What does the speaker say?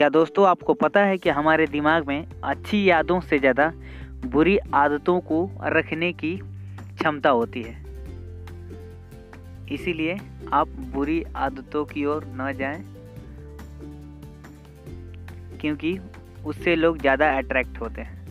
क्या दोस्तों आपको पता है कि हमारे दिमाग में अच्छी यादों से ज़्यादा बुरी आदतों को रखने की क्षमता होती है? इसीलिए आप बुरी आदतों की ओर न जाएँ, क्योंकि उससे लोग ज़्यादा अट्रैक्ट होते हैं।